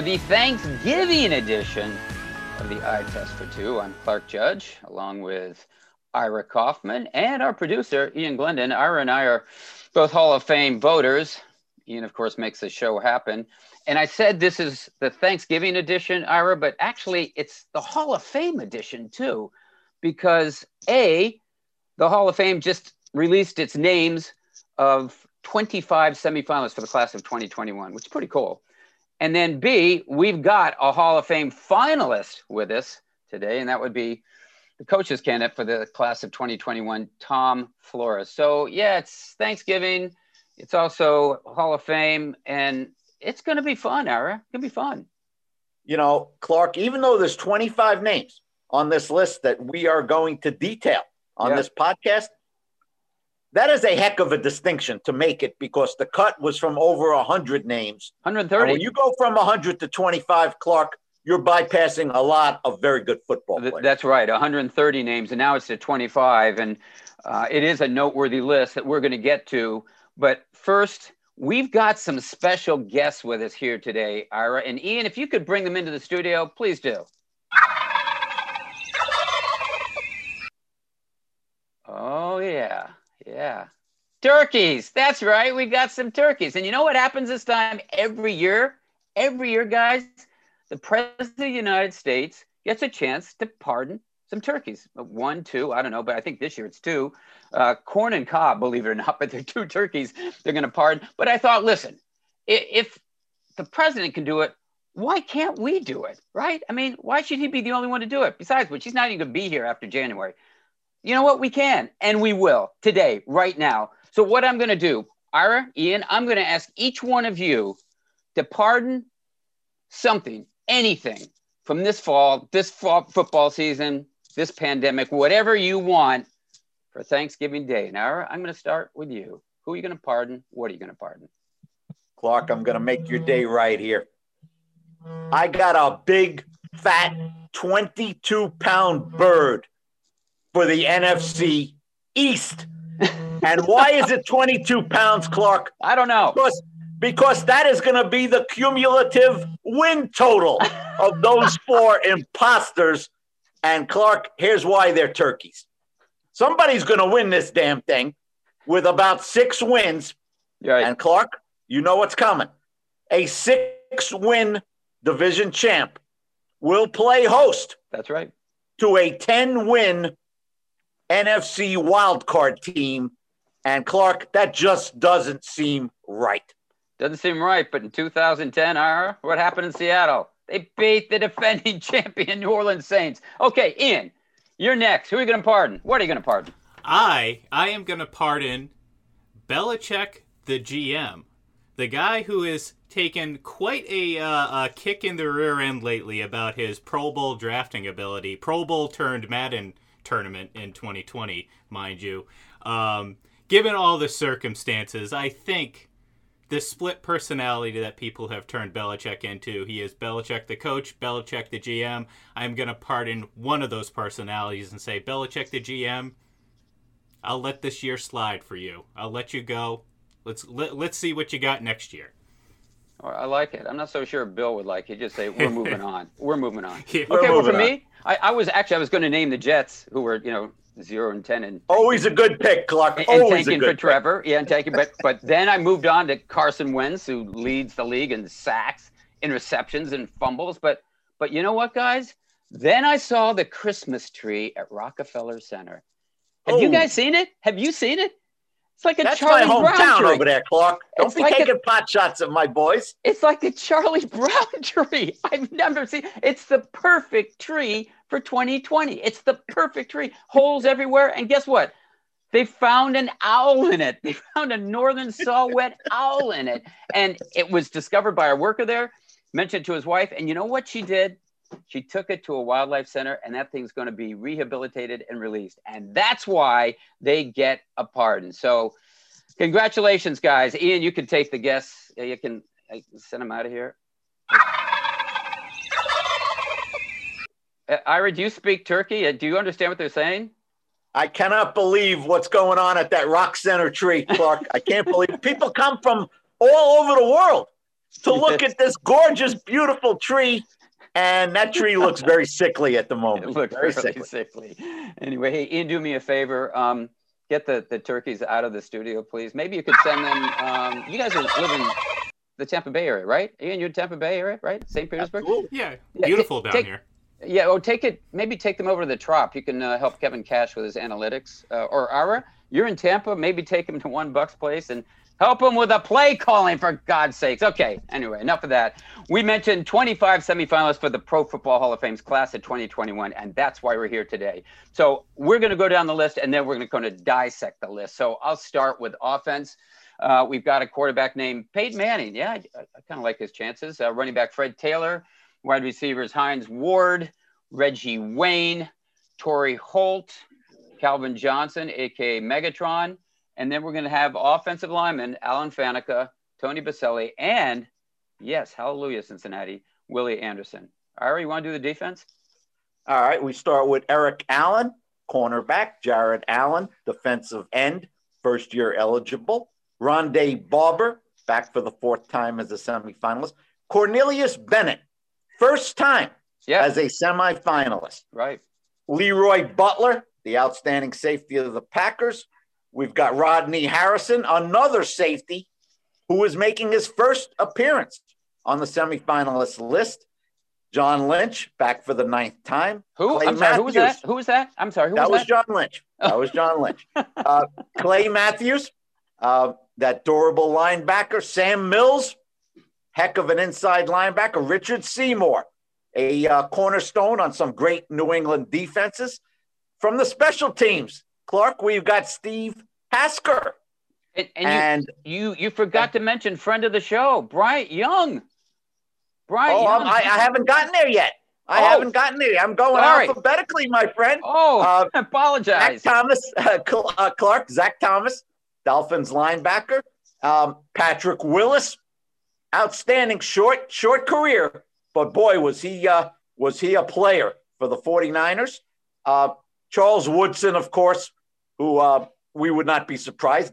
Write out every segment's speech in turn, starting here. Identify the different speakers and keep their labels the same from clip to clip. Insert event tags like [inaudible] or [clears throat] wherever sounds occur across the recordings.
Speaker 1: The Thanksgiving edition of the Eye Test for Two. I'm Clark Judge, along with Ira Kaufman and our producer, Ian Glendon. Ira and I are both Hall of Fame voters. Ian, of course, makes the show happen. And I said this is the Thanksgiving edition, Ira, but actually it's the Hall of Fame edition too, because A, the Hall of Fame just released its names of 25 semifinalists for the class of 2021, which is pretty cool. And then B, we've got a Hall of Fame finalist with us today, and that would be the coaches candidate for the class of 2021, Tom Flores. So yeah, it's Thanksgiving. It's also Hall of Fame, and it's going to be fun, Ira. It's going to be fun.
Speaker 2: You know, Clark, even though there's 25 names on this list that we are going to detail on yeah. this podcast, that is a heck of a distinction to make it because the cut was from over 100 names.
Speaker 1: 130. And
Speaker 2: when you go from 100 to 25, Clark, you're bypassing a lot of very good football players.
Speaker 1: That's right, 130 names, and now it's to 25. And uh, it is a noteworthy list that we're going to get to. But first, we've got some special guests with us here today, Ira. And Ian, if you could bring them into the studio, please do. Oh, yeah. Yeah. Turkeys. That's right. We got some turkeys. And you know what happens this time every year? Every year, guys, the President of the United States gets a chance to pardon some turkeys. One, two, I don't know, but I think this year it's two. Uh, corn and cob, believe it or not, [laughs] but they're two turkeys they're going to pardon. But I thought, listen, if the president can do it, why can't we do it? Right? I mean, why should he be the only one to do it? Besides which, he's not even going to be here after January you know what? We can and we will today, right now. So, what I'm going to do, Ira, Ian, I'm going to ask each one of you to pardon something, anything from this fall, this fall football season, this pandemic, whatever you want for Thanksgiving Day. Now, Ira, I'm going to start with you. Who are you going to pardon? What are you going to pardon?
Speaker 2: Clark, I'm going to make your day right here. I got a big, fat, 22 pound bird for the NFC East. and why is it 22 pounds, Clark?
Speaker 1: I don't know.
Speaker 2: Because, because that is going to be the cumulative win total of those [laughs] four imposters. And Clark, here's why they're turkeys. Somebody's going to win this damn thing with about six wins. Right. And Clark, you know what's coming. A six win division champ will play host.
Speaker 1: That's right.
Speaker 2: To a 10 win NFC wildcard team. And Clark, that just doesn't seem right.
Speaker 1: Doesn't seem right. But in 2010, uh, what happened in Seattle? They beat the defending [laughs] champion New Orleans Saints. Okay, Ian, you're next. Who are you going to pardon? What are you going to pardon?
Speaker 3: I I am going to pardon Belichick, the GM, the guy who has taken quite a, uh, a kick in the rear end lately about his Pro Bowl drafting ability. Pro Bowl turned Madden tournament in 2020, mind you. Um, given all the circumstances, I think the split personality that people have turned Belichick into. He is Belichick the coach, Belichick the GM. I'm going to pardon one of those personalities and say, Belichick the GM, I'll let this year slide for you. I'll let you go. Let's let, let's see what you got next year.
Speaker 1: I like it. I'm not so sure Bill would like it. Just say we're moving [laughs] on. We're moving on. Yeah, okay, well for on. me, I, I, was actually I was going to name the Jets, who were you know zero and ten and
Speaker 2: always a good pick, Clark.
Speaker 1: And,
Speaker 2: always
Speaker 1: and tanking for Trevor, yeah, and taking. But but then I moved on to Carson Wentz, who leads the league in sacks, interceptions, and fumbles. But but you know what, guys? Then I saw the Christmas tree at Rockefeller Center. Have oh. you guys seen it? Have you seen it? It's like a
Speaker 2: That's
Speaker 1: Charlie
Speaker 2: my hometown
Speaker 1: Brown tree.
Speaker 2: over there, Clark. Don't it's be like taking a, pot shots at my boys.
Speaker 1: It's like a Charlie [laughs] Brown tree. I've never seen. It's the perfect tree for 2020. It's the perfect tree. Holes everywhere, and guess what? They found an owl in it. They [laughs] found a northern saw-whet owl in it, and it was discovered by a worker there. Mentioned to his wife, and you know what she did? She took it to a wildlife center, and that thing's going to be rehabilitated and released. And that's why they get a pardon. So, congratulations, guys. Ian, you can take the guests. You can send them out of here. Uh, Ira, do you speak Turkey? Uh, do you understand what they're saying?
Speaker 2: I cannot believe what's going on at that Rock Center tree, Clark. I can't [laughs] believe people come from all over the world to look at this gorgeous, beautiful tree. And that tree looks very [laughs] sickly at the moment.
Speaker 1: It looks
Speaker 2: very
Speaker 1: really sickly. Anyway, hey, Ian, do me a favor. Um, get the, the turkeys out of the studio, please. Maybe you could send them. Um, you guys are living the Tampa Bay area, right? Ian, you're in Tampa Bay area, right? St. Petersburg.
Speaker 2: Absolutely.
Speaker 3: Yeah,
Speaker 1: Yeah,
Speaker 3: beautiful down
Speaker 1: take-
Speaker 3: here.
Speaker 1: Yeah, well, take it. Maybe take them over to the Trop. You can uh, help Kevin Cash with his analytics. Uh, or Ira, you're in Tampa. Maybe take him to One Bucks place and help him with a play calling for God's sakes. Okay. Anyway, enough of that. We mentioned 25 semifinalists for the Pro Football Hall of Fame's class of 2021, and that's why we're here today. So we're going to go down the list, and then we're going to kind of dissect the list. So I'll start with offense. Uh, we've got a quarterback named Peyton Manning. Yeah, I, I kind of like his chances. Uh, running back Fred Taylor. Wide receivers Hines Ward, Reggie Wayne, Torry Holt, Calvin Johnson, aka Megatron, and then we're going to have offensive linemen Alan Faneca, Tony Boselli, and yes, hallelujah, Cincinnati, Willie Anderson. Ira, you want to do the defense?
Speaker 2: All right, we start with Eric Allen, cornerback, Jared Allen, defensive end, first year eligible, Rondé Barber, back for the fourth time as a semifinalist, Cornelius Bennett, first time
Speaker 1: Yeah,
Speaker 2: as a semifinalist,
Speaker 1: right.
Speaker 2: Leroy Butler, the outstanding safety of the Packers. We've got Rodney Harrison, another safety who is making his first appearance on the semifinalist list. John Lynch, back for the ninth time.
Speaker 1: Who?
Speaker 2: Clay
Speaker 1: I'm sorry. Who was that? Who was that? I'm sorry. Who
Speaker 2: that
Speaker 1: was
Speaker 2: was
Speaker 1: that?
Speaker 2: John Lynch. That was John Lynch. [laughs] Uh, Clay Matthews, uh, that durable linebacker. Sam Mills, heck of an inside linebacker. Richard Seymour, a uh, cornerstone on some great New England defenses. From the special teams, Clark, we've got Steve Tasker.
Speaker 1: And, and,
Speaker 2: And,
Speaker 1: you, you you forgot to mention friend of the show, Bryant Young. Bryant
Speaker 2: oh,
Speaker 1: Young.
Speaker 2: I, I haven't gotten there yet. I
Speaker 1: Oh.
Speaker 2: haven't gotten there. I'm going
Speaker 1: Sorry.
Speaker 2: alphabetically, my friend.
Speaker 1: oh,
Speaker 2: Uh, [laughs] Zach
Speaker 1: apologize.
Speaker 2: Thomas, [laughs] uh, uh, Clark, Zach Thomas, Dolphins linebacker. Um, Patrick Willis, outstanding short, short career, but boy, was he uh, was he a player for the 49ers. Uh, Charles Woodson, of course, who uh, we would not be surprised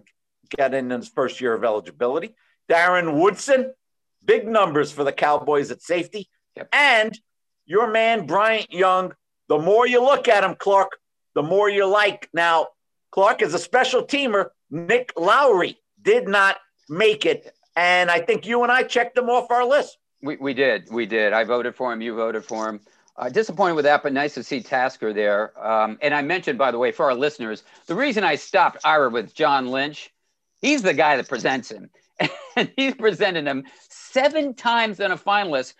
Speaker 2: getting in his first year of eligibility. Darren Woodson, big numbers for the Cowboys at safety.
Speaker 1: Yep.
Speaker 2: And your man, Bryant Young, the more you look at him, Clark, the more you like. Now, Clark is a special teamer. Nick Lowery did not make it. And I think you and I checked him off our list.
Speaker 1: We, we did. We did. I voted for him. You voted for him. Uh, disappointed with that, but nice to see Tasker there. Um, and I mentioned, by the way, for our listeners, the reason I stopped Ira with John Lynch, he's the guy that presents him. [laughs] And he's presented him seven times in a finalist.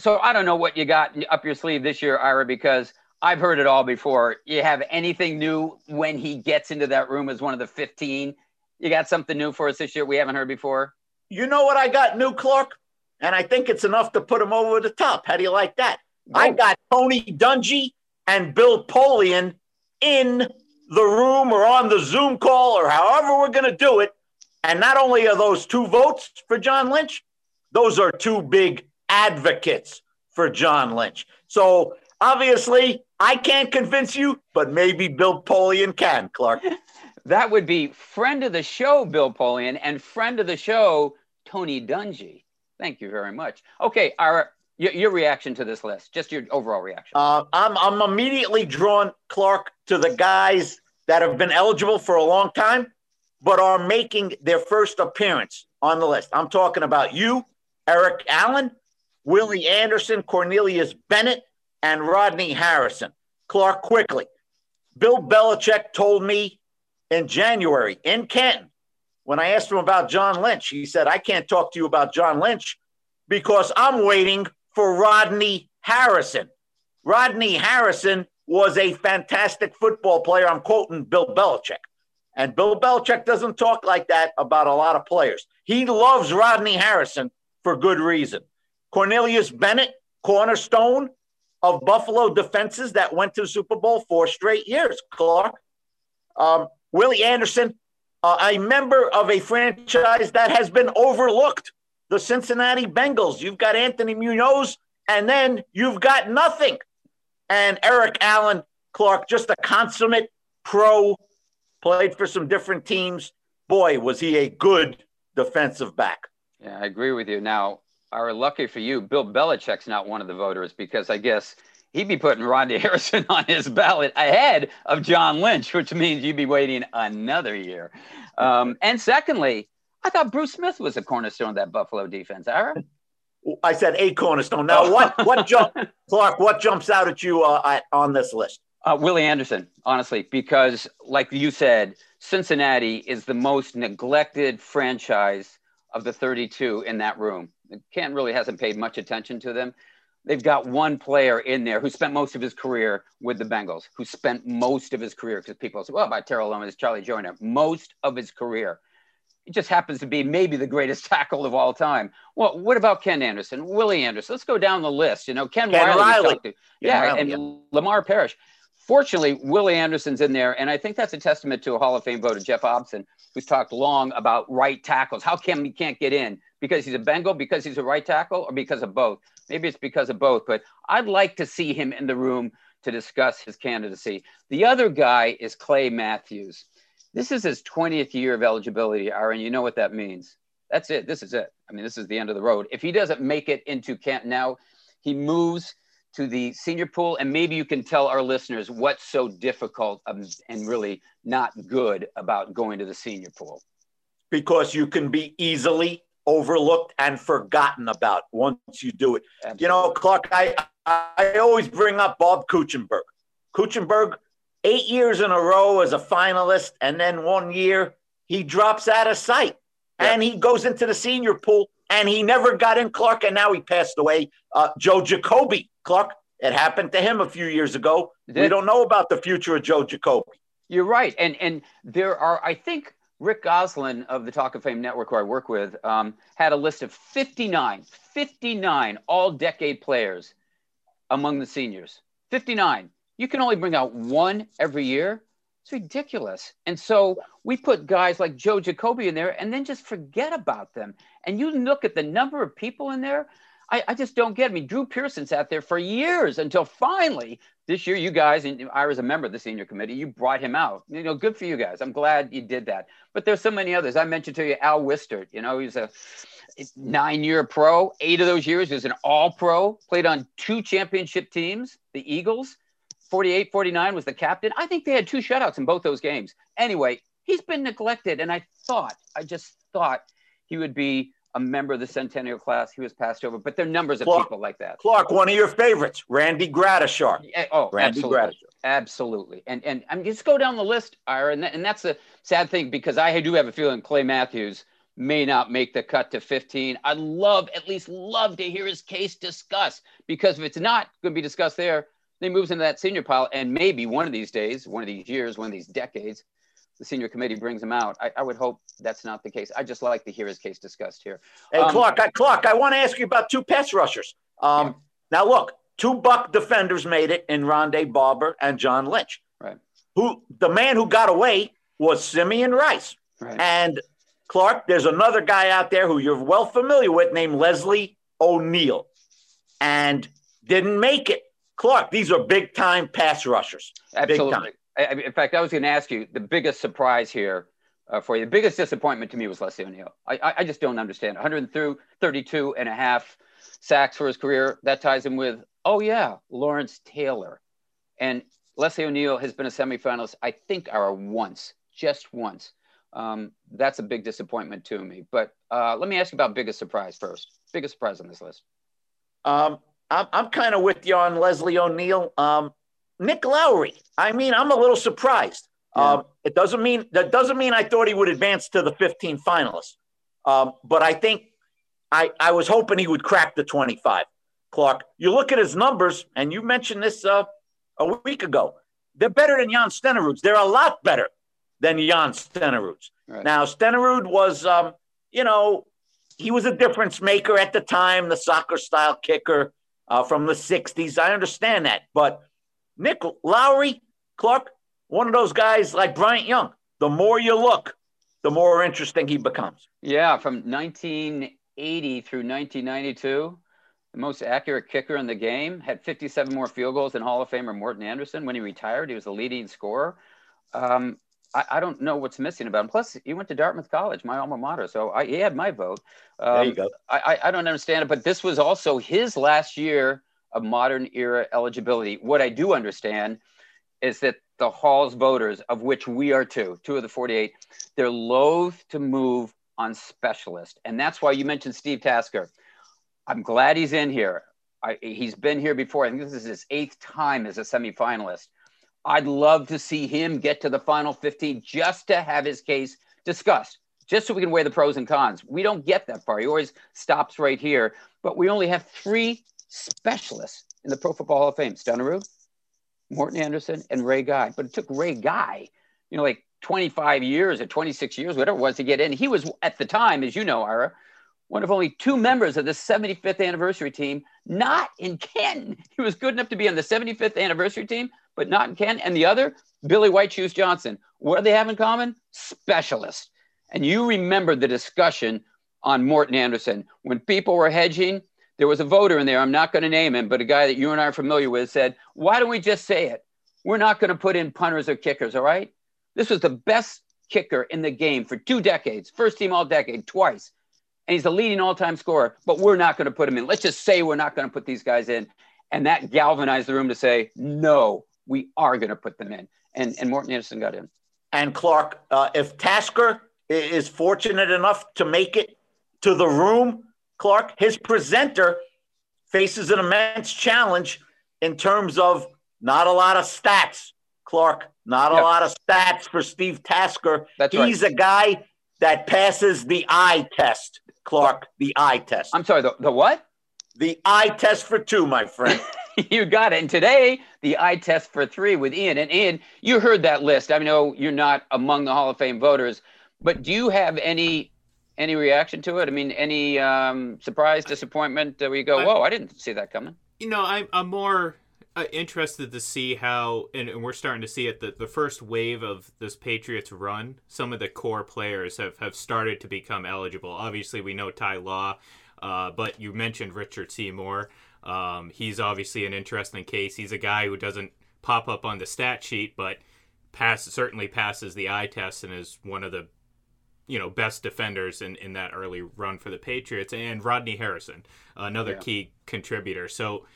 Speaker 1: So I don't know what you got up your sleeve this year, Ira, because I've heard it all before. You have anything new when he gets into that room as one of the 15? You got something new for us this year we haven't heard before?
Speaker 2: You know what I got new, Clark? And I think it's enough to put him over the top. How do you like that? I got Tony Dungy and Bill Polian in the room or on the Zoom call or however we're going to do it. And not only are those two votes for John Lynch, those are two big advocates for John Lynch. So obviously, I can't convince you, but maybe Bill Polian can, Clark. [laughs]
Speaker 1: That would be friend of the show, Bill Polian, and friend of the show, Tony Dungy. Thank you very much. Okay, our your, your reaction to this list, just your overall reaction.
Speaker 2: Uh, I'm, I'm immediately drawn, Clark, to the guys that have been eligible for a long time, but are making their first appearance on the list. I'm talking about you, Eric Allen, Willie Anderson, Cornelius Bennett, and Rodney Harrison. Clark, quickly. Bill Belichick told me in January in Canton when I asked him about John Lynch. He said, I can't talk to you about John Lynch because I'm waiting for Rodney Harrison. Rodney Harrison was a fantastic football player. I'm quoting Bill Belichick. And Bill Belichick doesn't talk like that about a lot of players. He loves Rodney Harrison for good reason. Cornelius Bennett, cornerstone of Buffalo defenses that went to Super Bowl four straight years, Clark. Um, Willie Anderson, uh, a member of a franchise that has been overlooked, the Cincinnati Bengals. You've got Anthony Munoz, and then you've got nothing. And Eric Allen, Clark, just a consummate pro, played for some different teams. Boy, was he a good defensive back.
Speaker 1: Yeah, I agree with you. Now, are lucky for you, Bill Belichick's not one of the voters because I guess he'd be putting Ronnie [laughs] Harrison on his ballot ahead of John Lynch, which means you'd be waiting another year. Um, and secondly, I thought Bruce Smith was a cornerstone of that Buffalo defense. Ira?
Speaker 2: I said a cornerstone. Now, what what [laughs] jump, Clark? What jumps out at you uh, on this list?
Speaker 1: Uh, Willie Anderson, honestly, because like you said, Cincinnati is the most neglected franchise of the 32 in that room. Kent really hasn't paid much attention to them. They've got one player in there who spent most of his career with the Bengals, who spent most of his career because people say, well, about Terrell Owens, Charlie Joiner, most of his career. It just happens to be maybe the greatest [laughs] tackle of all time. Well, what about Ken Anderson, Willie Anderson? Let's go down the list. You know, Ken, Ken Riley. Riley. Yeah, Riley, and yeah. Lamar Parrish. Fortunately, Willie Anderson's in there, and I think that's a testament to a Hall of Fame voter, Geoff Hobson, who's talked long about right tackles. How come he can't get in? Because he's a Bengal, because he's a right tackle, or because of both? Maybe it's because of both, but I'd like to see him in the room to discuss his candidacy. The other guy is Clay Matthews. This is his 20th year of eligibility, Aaron. You know what that means. That's it. This is it. I mean, this is the end of the road. If he doesn't make it into camp now, he moves to the senior pool, and maybe you can tell our listeners what's so difficult um, and really not good about going to the senior pool.
Speaker 2: Because you can be easily overlooked and forgotten about once you do it. Absolutely. You know, Clark, I, I always bring up Bob Kuechenberg. Kuechenberg, eight years in a row as a finalist, and then one year he drops out of sight yeah. and he goes into the senior pool and he never got in Clark, and now he passed away. Uh, Joe Jacoby, Clark, it happened to him a few years ago. we don't know about the future of Joe Jacoby.
Speaker 1: You're right, and and there are, I think, Rick Gosselin of the Talk of Fame Network, who I work with, um, had a list of 59, 59 all-decade players among the seniors. 59. You can only bring out one every year. It's ridiculous. And so we put guys like Joe Jacoby in there and then just forget about them. And you look at the number of people in there. I, I just don't get. I mean, Drew Pearson sat there for years until finally this year, you guys, and I was a member of the senior committee, you brought him out. You know, good for you guys. I'm glad you did that. But there's so many others. I mentioned to you Al Wistert. You know, he's a nine-year pro. Eight of those years was an all-pro. Played on two championship teams, the Eagles. 48 49 was the captain. I think they had two shutouts in both those games. Anyway, he's been neglected. And I thought, I just thought he would be a member of the centennial class. He was passed over, but there are numbers of Clark, people like that.
Speaker 2: Clark, one of your favorites, Randy Gradishar.
Speaker 1: Yeah, oh, Randy absolutely. Gradishar. Absolutely. And and I mean, just go down the list, Ira. And, that, and that's a sad thing because I do have a feeling Clay Matthews may not make the cut to 15. I'd love, at least love to hear his case discussed because if it's not going to be discussed there, then he moves into that senior pile, and maybe one of these days, one of these years, one of these decades, the senior committee brings him out. I, I would hope that's not the case. I just like to hear his case discussed here.
Speaker 2: Hey, um, Clark, I, Clark, I want to ask you about two pass rushers. Um, yeah. Now, look, two Buck defenders made it in Rondé Barber and John Lynch.
Speaker 1: Right.
Speaker 2: Who the man who got away was Simeon Rice. Right. And Clark, there's another guy out there who you're well familiar with named Leslie O'Neill and didn't make it. Clark, these are big time pass rushers.
Speaker 1: Absolutely. I, in fact, I was going to ask you the biggest surprise here uh, for you. The biggest disappointment to me was Leslie O'Neill. I, I just don't understand. 132 and a half sacks for his career. That ties him with, oh, yeah, Lawrence Taylor. And Leslie O'Neill has been a semifinalist, I think, our once, just once. Um, that's a big disappointment to me. But uh, let me ask you about biggest surprise first. Biggest surprise on this list.
Speaker 2: Um, I'm, I'm kind of with you on Leslie O'Neill. Um, Nick Lowery. I mean, I'm a little surprised. Yeah. Um, it doesn't mean that doesn't mean I thought he would advance to the 15 finalists. Um, but I think I, I was hoping he would crack the 25. Clark, you look at his numbers, and you mentioned this uh, a week ago. They're better than Jan Stenerud's. They're a lot better than Jan Stenerud's. Right. Now, Stenerud was, um, you know, he was a difference maker at the time, the soccer style kicker uh, from the 60s. I understand that. But Nick Lowery, Clark, one of those guys like Bryant Young, the more you look, the more interesting he becomes.
Speaker 1: Yeah, from 1980 through 1992, the most accurate kicker in the game, had 57 more field goals than Hall of Famer Morten Andersen. When he retired, he was the leading scorer. Um, I, I, don't know what's missing about him. Plus, he went to Dartmouth College, my alma mater, so I, he had my vote.
Speaker 2: Um, there you go.
Speaker 1: I, I don't understand it, but this was also his last year of modern era eligibility. What I do understand is that the Hall's voters, of which we are two, two of the 48, they're loath to move on specialist. And that's why you mentioned Steve Tasker. I'm glad he's in here. I, he's been here before. I think this is his eighth time as a semifinalist. I'd love to see him get to the final 15 just to have his case discussed, just so we can weigh the pros and cons. We don't get that far. He always stops right here. But we only have three specialists in the Pro Football Hall of Fame Stenerud, Morten Andersen, and Ray Guy. But it took Ray Guy, you know, like 25 years or 26 years, whatever it was, to get in. He was, at the time, as you know, Ira, one of only two members of the 75th anniversary team, not in Canton. He was good enough to be on the 75th anniversary team, but not in Canton. And the other, Billy White Shoes Johnson. What do they have in common? Specialist. And you remember the discussion on Morten Andersen when people were hedging. There was a voter in there. I'm not going to name him, but a guy that you and I are familiar with said, "Why don't we just say it? We're not going to put in punters or kickers. All right." This was the best kicker in the game for two decades, first team all decade, twice and he's the leading all-time scorer, but we're not going to put him in. Let's just say we're not going to put these guys in. And that galvanized the room to say, no, we are going to put them in. And, and Morten Andersen got in.
Speaker 2: And Clark, uh, if Tasker is fortunate enough to make it to the room, Clark, his presenter faces an immense challenge in terms of not a lot of stats. Clark, not yep. a lot of stats for Steve Tasker.
Speaker 1: That's
Speaker 2: He's
Speaker 1: right.
Speaker 2: a guy that passes the eye test. Clark, the eye test.
Speaker 1: I'm sorry, the, the what?
Speaker 2: The eye test for two, my friend. [laughs] [laughs]
Speaker 1: you got it. And today, the eye test for three with Ian. And Ian, you heard that list. I know you're not among the Hall of Fame voters, but do you have any any reaction to it? I mean, any um, surprise, disappointment where you go, "Whoa, I didn't see that coming."
Speaker 3: You know, I'm, I'm more uh, interested to see how, and, and, we're starting to see it, that the first wave of this Patriots run, some of the core players have, have started to become eligible. Obviously, we know Ty Law, uh, but you mentioned Richard Seymour. Um, he's obviously an interesting case. He's a guy who doesn't pop up on the stat sheet, but pass certainly passes the eye test and is one of the you know best defenders in, in that early run for the Patriots. And Rodney Harrison, another yeah. key contributor. So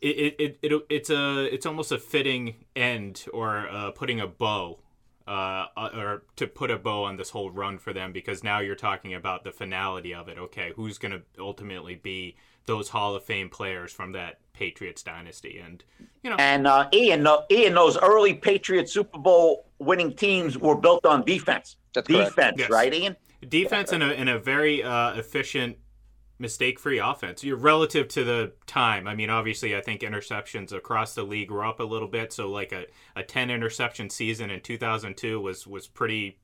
Speaker 3: it, it, it, it's a it's almost a fitting end or uh, putting a bow uh, uh, or to put a bow on this whole run for them because now you're talking about the finality of it. Okay, who's going to ultimately be those Hall of Fame players from that Patriots dynasty? And you know,
Speaker 2: and uh, Ian, Ian, those early Patriots Super Bowl winning teams were built on defense.
Speaker 1: That's
Speaker 2: defense,
Speaker 1: yes.
Speaker 2: right, Ian?
Speaker 3: Defense and a, and a very uh, efficient mistake free offense. You're relative to the time. I mean, obviously, I think interceptions across the league were up a little bit. So, like a, a 10 interception season in 2002 was was pretty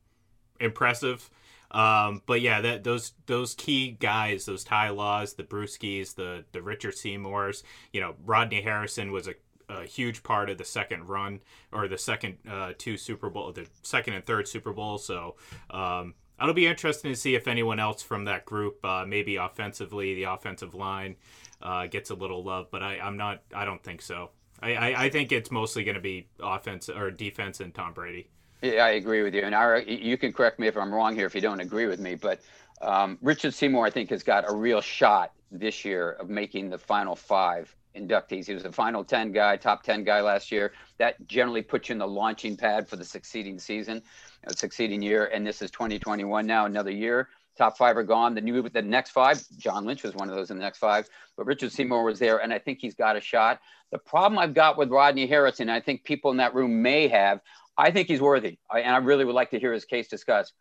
Speaker 3: impressive. Um, but yeah, that those those key guys, those Ty Laws, the Bruschis, the the Richard Seymours, you know, Rodney Harrison was a a huge part of the second run or the second uh, two Super Bowl, the second and third Super Bowl. So um, it'll be interesting to see if anyone else from that group, uh, maybe offensively, the offensive line, uh, gets a little love. But I, I'm not. I don't think so. I, I, I think it's mostly going to be offense or defense and Tom Brady.
Speaker 1: Yeah, I agree with you. And Ira, you can correct me if I'm wrong here if you don't agree with me. But um, Richard Seymour, I think, has got a real shot this year of making the final five inductees. He was a final 10 guy, top 10 guy last year. That generally puts you in the launching pad for the succeeding season, uh, succeeding year. And this is 2021 now, another year. Top five are gone. The new, the next five, John Lynch was one of those in the next five, but Richard Seymour was there, and I think he's got a shot. The problem I've got with Rodney Harrison, I think people in that room may have, I think he's worthy, I, and I really would like to hear his case discussed.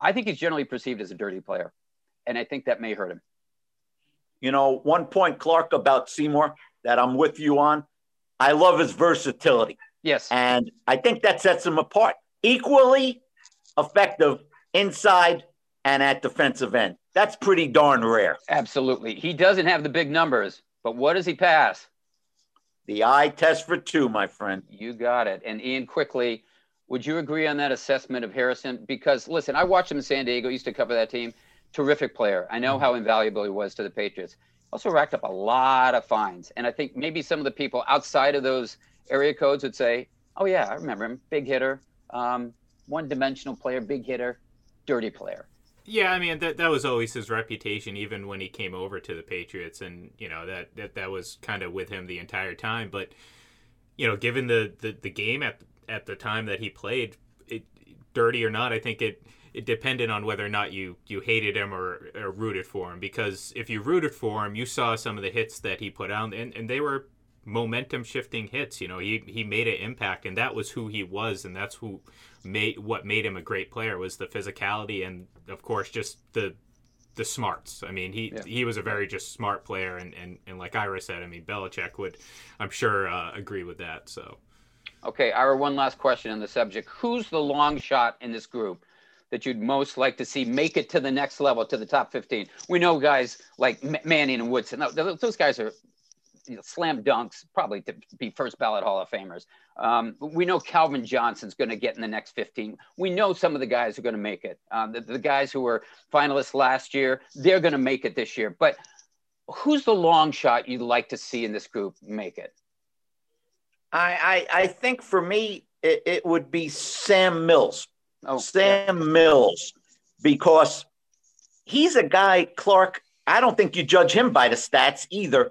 Speaker 1: I think he's generally perceived as a dirty player, and I think that may hurt him.
Speaker 2: You know, one point, Clark, about Seymour that I'm with you on. I love his versatility.
Speaker 1: Yes.
Speaker 2: And I think that sets him apart. Equally effective inside and at defensive end. That's pretty darn rare.
Speaker 1: Absolutely. He doesn't have the big numbers, but what does he pass?
Speaker 2: The eye test for two, my friend.
Speaker 1: You got it. And Ian, quickly, would you agree on that assessment of Harrison? Because listen, I watched him in San Diego, used to cover that team terrific player. I know mm-hmm. how invaluable he was to the Patriots. Also racked up a lot of fines. And I think maybe some of the people outside of those area codes would say, oh, yeah, I remember him. Big hitter. Um, one-dimensional player, big hitter, dirty player.
Speaker 3: Yeah, I mean that that was always his reputation, even when he came over to the Patriots, and you know that that, that was kind of with him the entire time. But you know, given the, the, the game at at the time that he played, it dirty or not, I think it it depended on whether or not you you hated him or, or rooted for him. Because if you rooted for him, you saw some of the hits that he put out, and, and they were momentum shifting hits. You know, he he made an impact, and that was who he was, and that's who made what made him a great player was the physicality and of course just the the smarts. I mean, he yeah. he was a very just smart player, and, and and like Ira said, I mean, Belichick would, I'm sure, uh, agree with that. So,
Speaker 1: okay, Ira, one last question on the subject: Who's the long shot in this group that you'd most like to see make it to the next level, to the top 15? We know guys like Manning and Woodson; those guys are you know, slam dunks, probably to be first ballot Hall of Famers. Um, we know Calvin Johnson's going to get in the next 15. We know some of the guys are going to make it. Um, the, the, guys who were finalists last year, they're going to make it this year. But who's the long shot you'd like to see in this group make it?
Speaker 2: I, I, I think for me, it, it, would be Sam Mills. Oh, Sam yeah. Mills, because he's a guy, Clark. I don't think you judge him by the stats either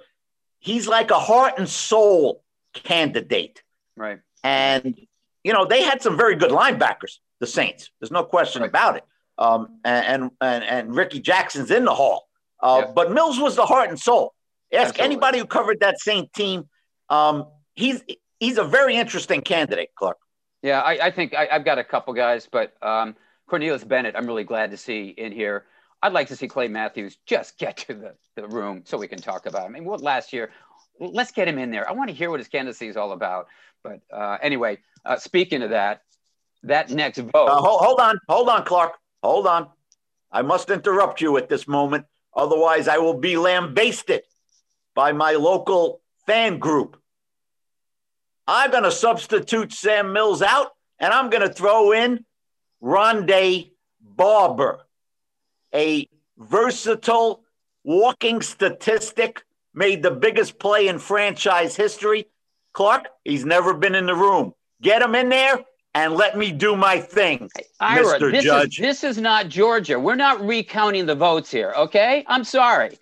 Speaker 2: he's like a heart and soul candidate.
Speaker 1: Right.
Speaker 2: And, you know, they had some very good linebackers, the Saints. There's no question right. about it. Um, and, and, and Rickey Jackson's in the hall. Uh, yeah. But Mills was the heart and soul. Ask Absolutely. anybody who covered that Saint team. Um, he's he's a very interesting candidate, Clark.
Speaker 1: Yeah, I, I think I, have got a couple guys, but um, Cornelius Bennett, I'm really glad to see in here. I'd like to see Clay Matthews just get to the, the room so we can talk about him. I mean, what last year? Let's get him in there. I want to hear what his candidacy is all about. But uh, anyway, uh, speaking of that, that next vote.
Speaker 2: Uh, hold, hold on, hold on, Clark. Hold on. I must interrupt you at this moment. Otherwise, I will be lambasted by my local fan group. I'm going to substitute Sam Mills out, and I'm going to throw in Rondé Barber a versatile walking statistic, made the biggest play in franchise history. Clark, he's never been in the room. Get him in there and let me do my thing, Ira, Mr.
Speaker 1: This
Speaker 2: Judge.
Speaker 1: Is, this is not Georgia. We're not recounting the votes here, okay? I'm sorry.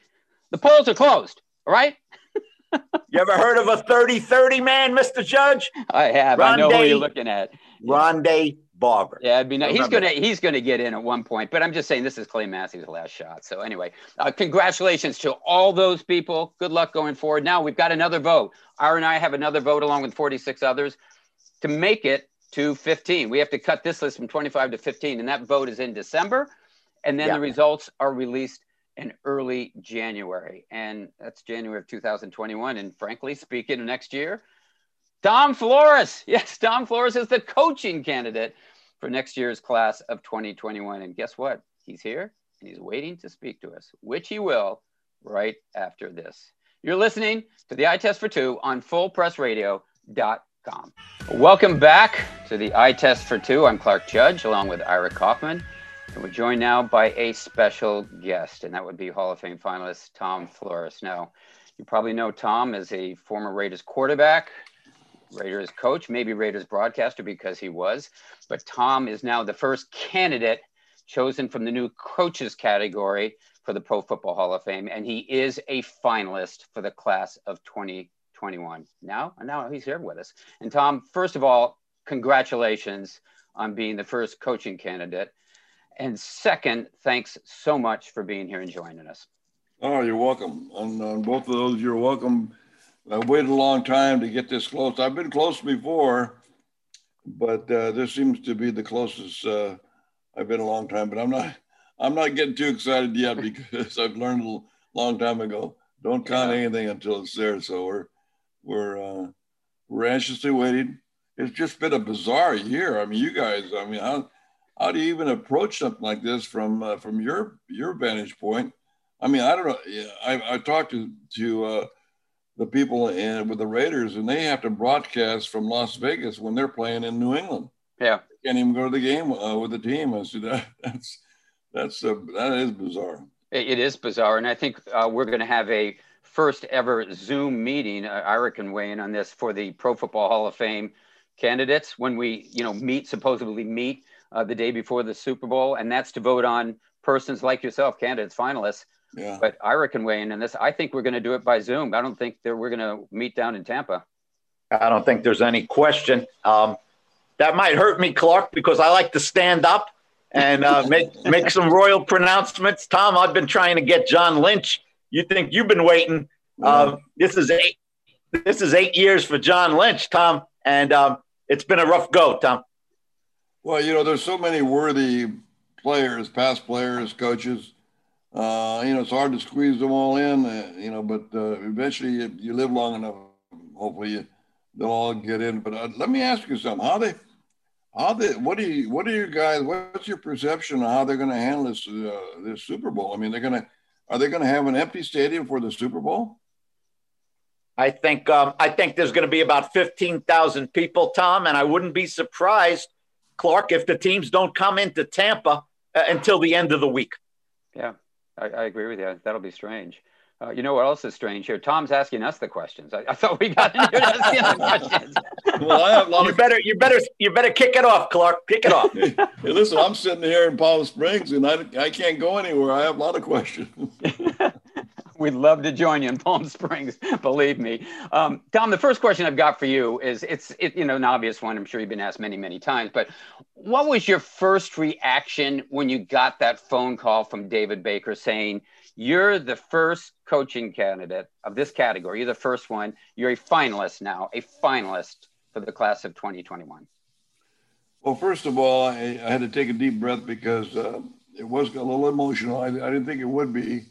Speaker 1: The polls are closed, all right? [laughs]
Speaker 2: you ever heard of a 30 30 man, Mr. Judge?
Speaker 1: I have. Rondé, I know who you're looking at.
Speaker 2: Rondé Barber.
Speaker 1: Yeah, it'd be nice. He's gonna he's gonna get in at one point, but I'm just saying this is Clay Matthews' last shot. So anyway, uh, congratulations to all those people. Good luck going forward. Now we've got another vote. Ira and I have another vote along with 46 others to make it to 15. We have to cut this list from 25 to 15, and that vote is in December, and then yeah. the results are released in early January, and that's January of 2021. And frankly, speaking next year. Tom Flores. [laughs] Yes, Tom Flores is the coaching candidate for next year's class of 2021. And guess what? He's here and he's waiting to speak to us, which he will right after this. You're listening to the Eye Test for Two on fullpressradio.com. Welcome back to the Eye Test for Two. I'm Clark Judge along with Ira Kaufman. And we're joined now by a special guest, and that would be Hall of Fame finalist Tom Flores. Now, you probably know Tom as a former Raiders quarterback, Raiders coach, maybe Raiders broadcaster because he was. But Tom is now the first candidate chosen from the new coaches category for the Pro Football Hall of Fame, and he is a finalist for the class of 2021. Now, now he's here with us. And Tom, first of all, congratulations on being the first coaching candidate. And second, thanks so much for being here and joining us.
Speaker 4: Oh, you're welcome. On, on both of those, you're welcome I waited a long time to get this close. I've been close before, but uh, this seems to be the closest uh, I've been a long time. But I'm not. I'm not getting too excited yet [laughs] because I've learned a long time ago. Don't count yeah. anything until it's there. So we're we're uh, we're anxiously waiting. It's just been a bizarre year. I mean, you guys. I mean, how how do you even approach something like this from uh, from your your vantage point? I mean, I don't know. I I talked to to uh, the people in, with the Raiders, and they have to broadcast from Las Vegas when they're playing in New England.
Speaker 1: Yeah,
Speaker 4: they can't even go to the game uh, with the team. I said that [laughs] that's that's uh, that is bizarre.
Speaker 1: It is bizarre, and I think uh, we're going to have a first ever Zoom meeting. Uh, Ira can weigh in on this for the Pro Football Hall of Fame candidates when we, you know, meet supposedly meet uh, the day before the Super Bowl, and that's to vote on persons like yourself, candidates, finalists.
Speaker 2: Yeah.
Speaker 1: But Ira can weigh in on this. I think we're going to do it by Zoom. I don't think that we're going to meet down in Tampa.
Speaker 2: I don't think there's any question. Um, that might hurt me, Clark, because I like to stand up and uh, make [laughs] make some royal pronouncements. Tom, I've been trying to get John Lynch. You think you've been waiting? Uh, this is eight. This is eight years for John Lynch, Tom, and um, it's been a rough go, Tom.
Speaker 4: Well, you know, there's so many worthy players, past players, coaches. Uh, you know, it's hard to squeeze them all in. Uh, you know, but uh, eventually, you, you, live long enough. Hopefully, you, they'll all get in. But uh, let me ask you something: How they? How they? What do you? What are you guys? What's your perception of how they're going to handle this uh, this Super Bowl? I mean, they're going to are they going to have an empty stadium for the Super Bowl?
Speaker 2: I think um, I think there's going to be about fifteen thousand people, Tom, and I wouldn't be surprised, Clark, if the teams don't come into Tampa uh, until the end of the week.
Speaker 1: Yeah, I, I agree with you. That'll be strange. Uh, you know what else is strange here? Tom's asking us the questions. I, I thought we got into asking the [laughs] questions.
Speaker 4: well, I have a lot
Speaker 2: you
Speaker 4: of...
Speaker 2: better, you better, you better kick it off, Clark. Kick it off. [laughs]
Speaker 4: hey, listen, I'm sitting here in Palm Springs, and I, I can't go anywhere. I have a lot of questions. [laughs]
Speaker 1: We'd love to join you in Palm Springs. [laughs] Believe me, um, Tom. The first question I've got for you is it's it, you know an obvious one. I'm sure you've been asked many many times. But what was your first reaction when you got that phone call from David Baker saying you're the first coaching candidate of this category? You're the first one. You're a finalist now, a finalist for the class of 2021.
Speaker 4: Well, first of all, I, I had to take a deep breath because uh, it was a little emotional. I, I didn't think it would be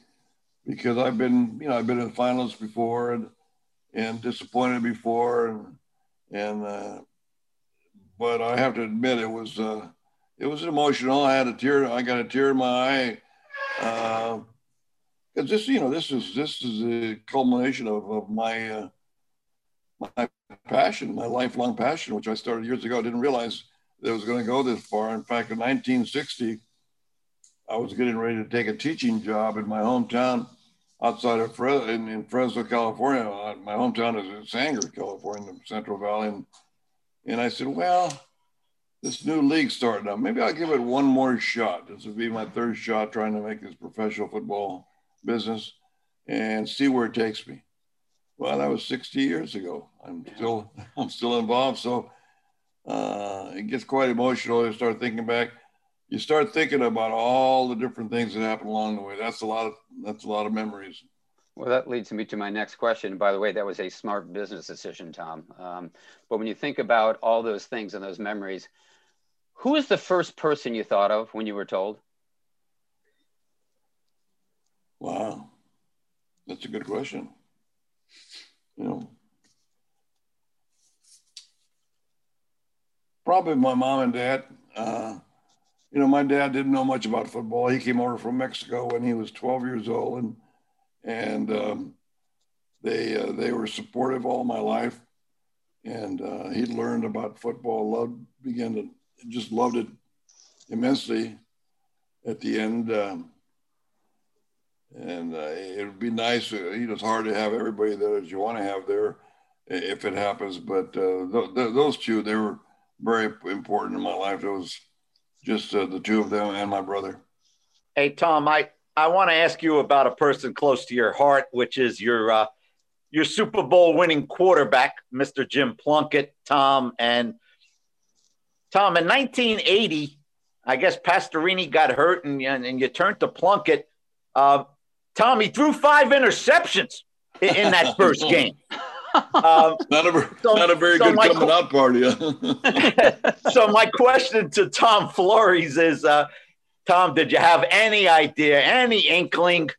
Speaker 4: because I've been, you know, I've been in finals before and and disappointed before, and and uh, but I have to admit it was uh, it was emotional. I had a tear. I got a tear in my eye. Uh, because this, you know, this is this is a culmination of, of my uh, my passion, my lifelong passion, which I started years ago. I didn't realize that it was going to go this far. In fact, in 1960, I was getting ready to take a teaching job in my hometown outside of Fre- in, in, Fresno, California. Uh, my hometown is in Sanger, California, in the Central Valley. And, and I said, well, this new league starting up. Maybe I'll give it one more shot. This would be my third shot trying to make this professional football business and see where it takes me. Well, that was 60 years ago. I'm still [laughs] I'm still involved. So uh, it gets quite emotional. to start thinking back you start thinking about all the different things that happen along the way. That's a lot of that's a lot of memories.
Speaker 1: Well, that leads me to my next question. By the way, that was a smart business decision, Tom. Um, but when you think about all those things and those memories, who is the first person you thought of when you were told?
Speaker 4: Wow, that's a good question. You know, probably my mom and dad. Uh, you know, my dad didn't know much about football. He came over from Mexico when he was 12 years old, and and um, they uh, they were supportive all my life. And uh, he learned about football, loved, began to just loved it immensely. At the end, um, and uh, it would be nice. Uh, you know, it's hard to have everybody that you want to have there if it happens, but uh, th- th- those two they were very important in my life. It was just uh, the two of them and my brother.
Speaker 2: Hey, Tom, I, I want to ask you about a person close to your heart, which is your uh, your Super Bowl winning quarterback, Mr. Jim Plunkett, Tom. And Tom, in 1980, I guess Pastorini got hurt and, and, and you turned to Plunkett. Uh, Tom, he threw five interceptions in, in that [laughs] first game.
Speaker 4: Um, [laughs] not a so, not a very so good coming out party. [laughs]
Speaker 2: so my question to Tom Flores is, uh, Tom, did you have any idea, any inkling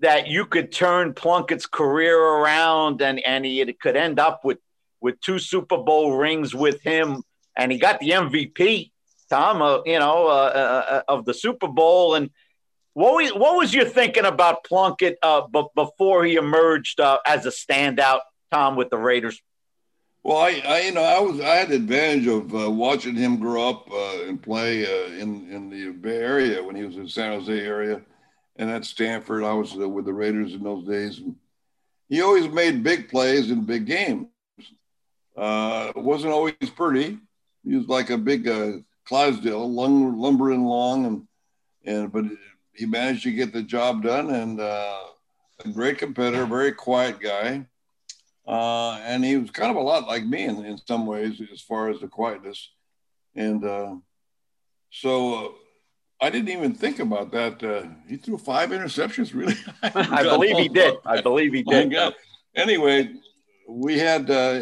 Speaker 2: that you could turn Plunkett's career around and and he could end up with with two Super Bowl rings with him, and he got the MVP, Tom, uh, you know, uh, uh, uh, of the Super Bowl and. What was, what was you thinking about Plunkett uh, b- before he emerged uh, as a standout Tom with the Raiders?
Speaker 4: Well, I, I, you know, I was I had the advantage of uh, watching him grow up uh, and play uh, in in the Bay Area when he was in San Jose area, and at Stanford. I was uh, with the Raiders in those days, and he always made big plays in big games. Uh, wasn't always pretty. He was like a big uh, Clydesdale, lumbering along, and and but he managed to get the job done, and uh, a great competitor, very quiet guy, uh, and he was kind of a lot like me in, in some ways as far as the quietness, and uh, so uh, I didn't even think about that. Uh, he threw five interceptions, really. [laughs] [laughs]
Speaker 2: I, believe he did. I believe he did.
Speaker 4: Anyway, we had, uh,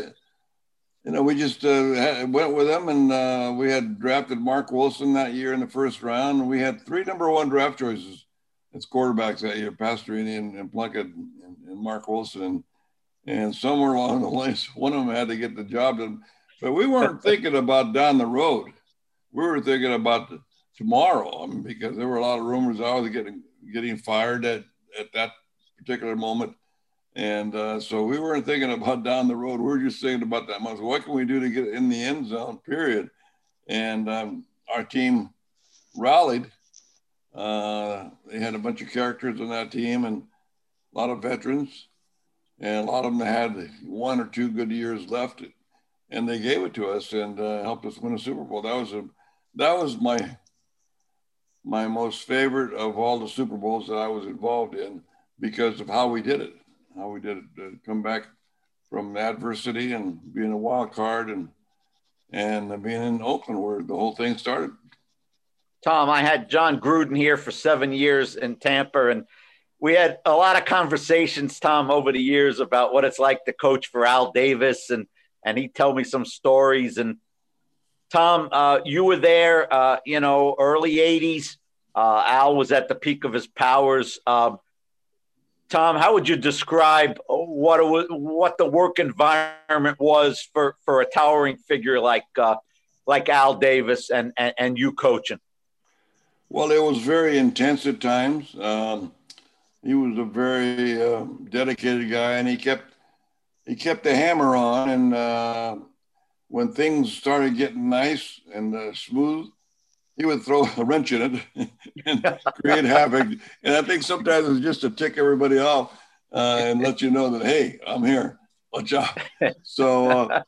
Speaker 4: you know, we just uh, went with them, and uh, we had drafted Marc Wilson that year in the first round. We had three number one draft choices as quarterbacks that year: Pastorini and, and Plunkett and, and Marc Wilson. And, and somewhere along the lines, one of them had to get the job done. But we weren't [laughs] thinking about down the road. We were thinking about the, tomorrow. I mean, because there were a lot of rumors I was getting getting fired at at that particular moment, and uh, so we weren't thinking about down the road. We were just thinking about that month. What can we do to get in the end zone? Period. And um, our team rallied. Uh, they had a bunch of characters on that team and a lot of veterans, and a lot of them had one or two good years left, and they gave it to us and uh, helped us win a Super Bowl. That was a that was my my most favorite of all the Super Bowls that I was involved in because of how we did it, how we did it, uh, come back from adversity and being a wild card and and being in Oakland where the whole thing started.
Speaker 2: Tom, I had Jon Gruden here for seven years in Tampa, and we had a lot of conversations, Tom, over the years about what it's like to coach for Al Davis, and and he tell me some stories and Tom, uh, you were there, uh, you know, early 80s. Uh, Al was at the peak of his powers. Um, Tom, how would you describe what was, what the work environment was for, for a towering figure like uh, like Al Davis and, and, and you coaching?
Speaker 4: Well, it was very intense at times. Um, he was a very uh, dedicated guy, and he kept he kept the hammer on, and uh, when things started getting nice and uh, smooth, he would throw a wrench in it [laughs] and create havoc. And I think sometimes it's just to tick everybody off uh, and let you know that, hey, I'm here. Watch out. So, uh,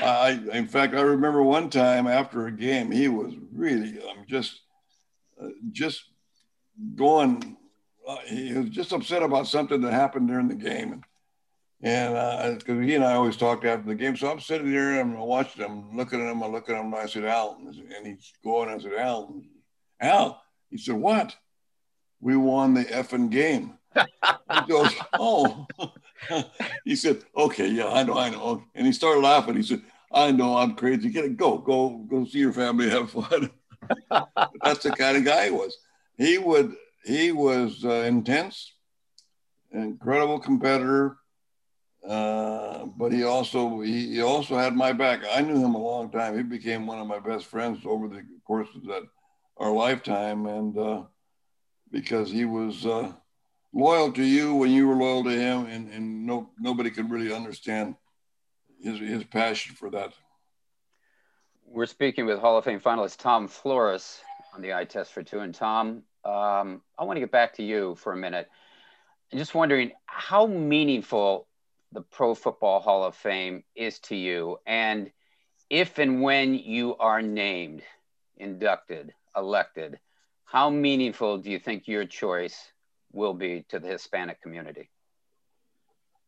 Speaker 4: I, in fact, I remember one time after a game, he was really um, just, uh, just going. Uh, he was just upset about something that happened during the game, and because uh, he and I always talked after the game, so I'm sitting there and I'm watching him, looking at him, I'm looking at him, and I said, Al, and he's going, I said, Al, Al, he said, what? We won the effing game. he goes, [laughs] oh, [laughs] he said, okay, yeah, I know, I know. And he started laughing. He said, I know I'm crazy. Get it, go, go, go see your family, have fun. [laughs] That's the kind of guy he was. He would, he was uh, intense, incredible competitor uh, but he also he, he, also had my back. I knew him a long time. He became one of my best friends over the course of that our lifetime, and uh, because he was uh, loyal to you when you were loyal to him, and, and no nobody could really understand his his passion for that.
Speaker 1: We're speaking with Hall of Fame finalist Tom Flores on the eye test for two, and Tom, um, I want to get back to you for a minute. I'm just wondering how meaningful the Pro Football Hall of Fame is to you, and if and when you are named, inducted, elected, how meaningful do you think your choice will be to the Hispanic community?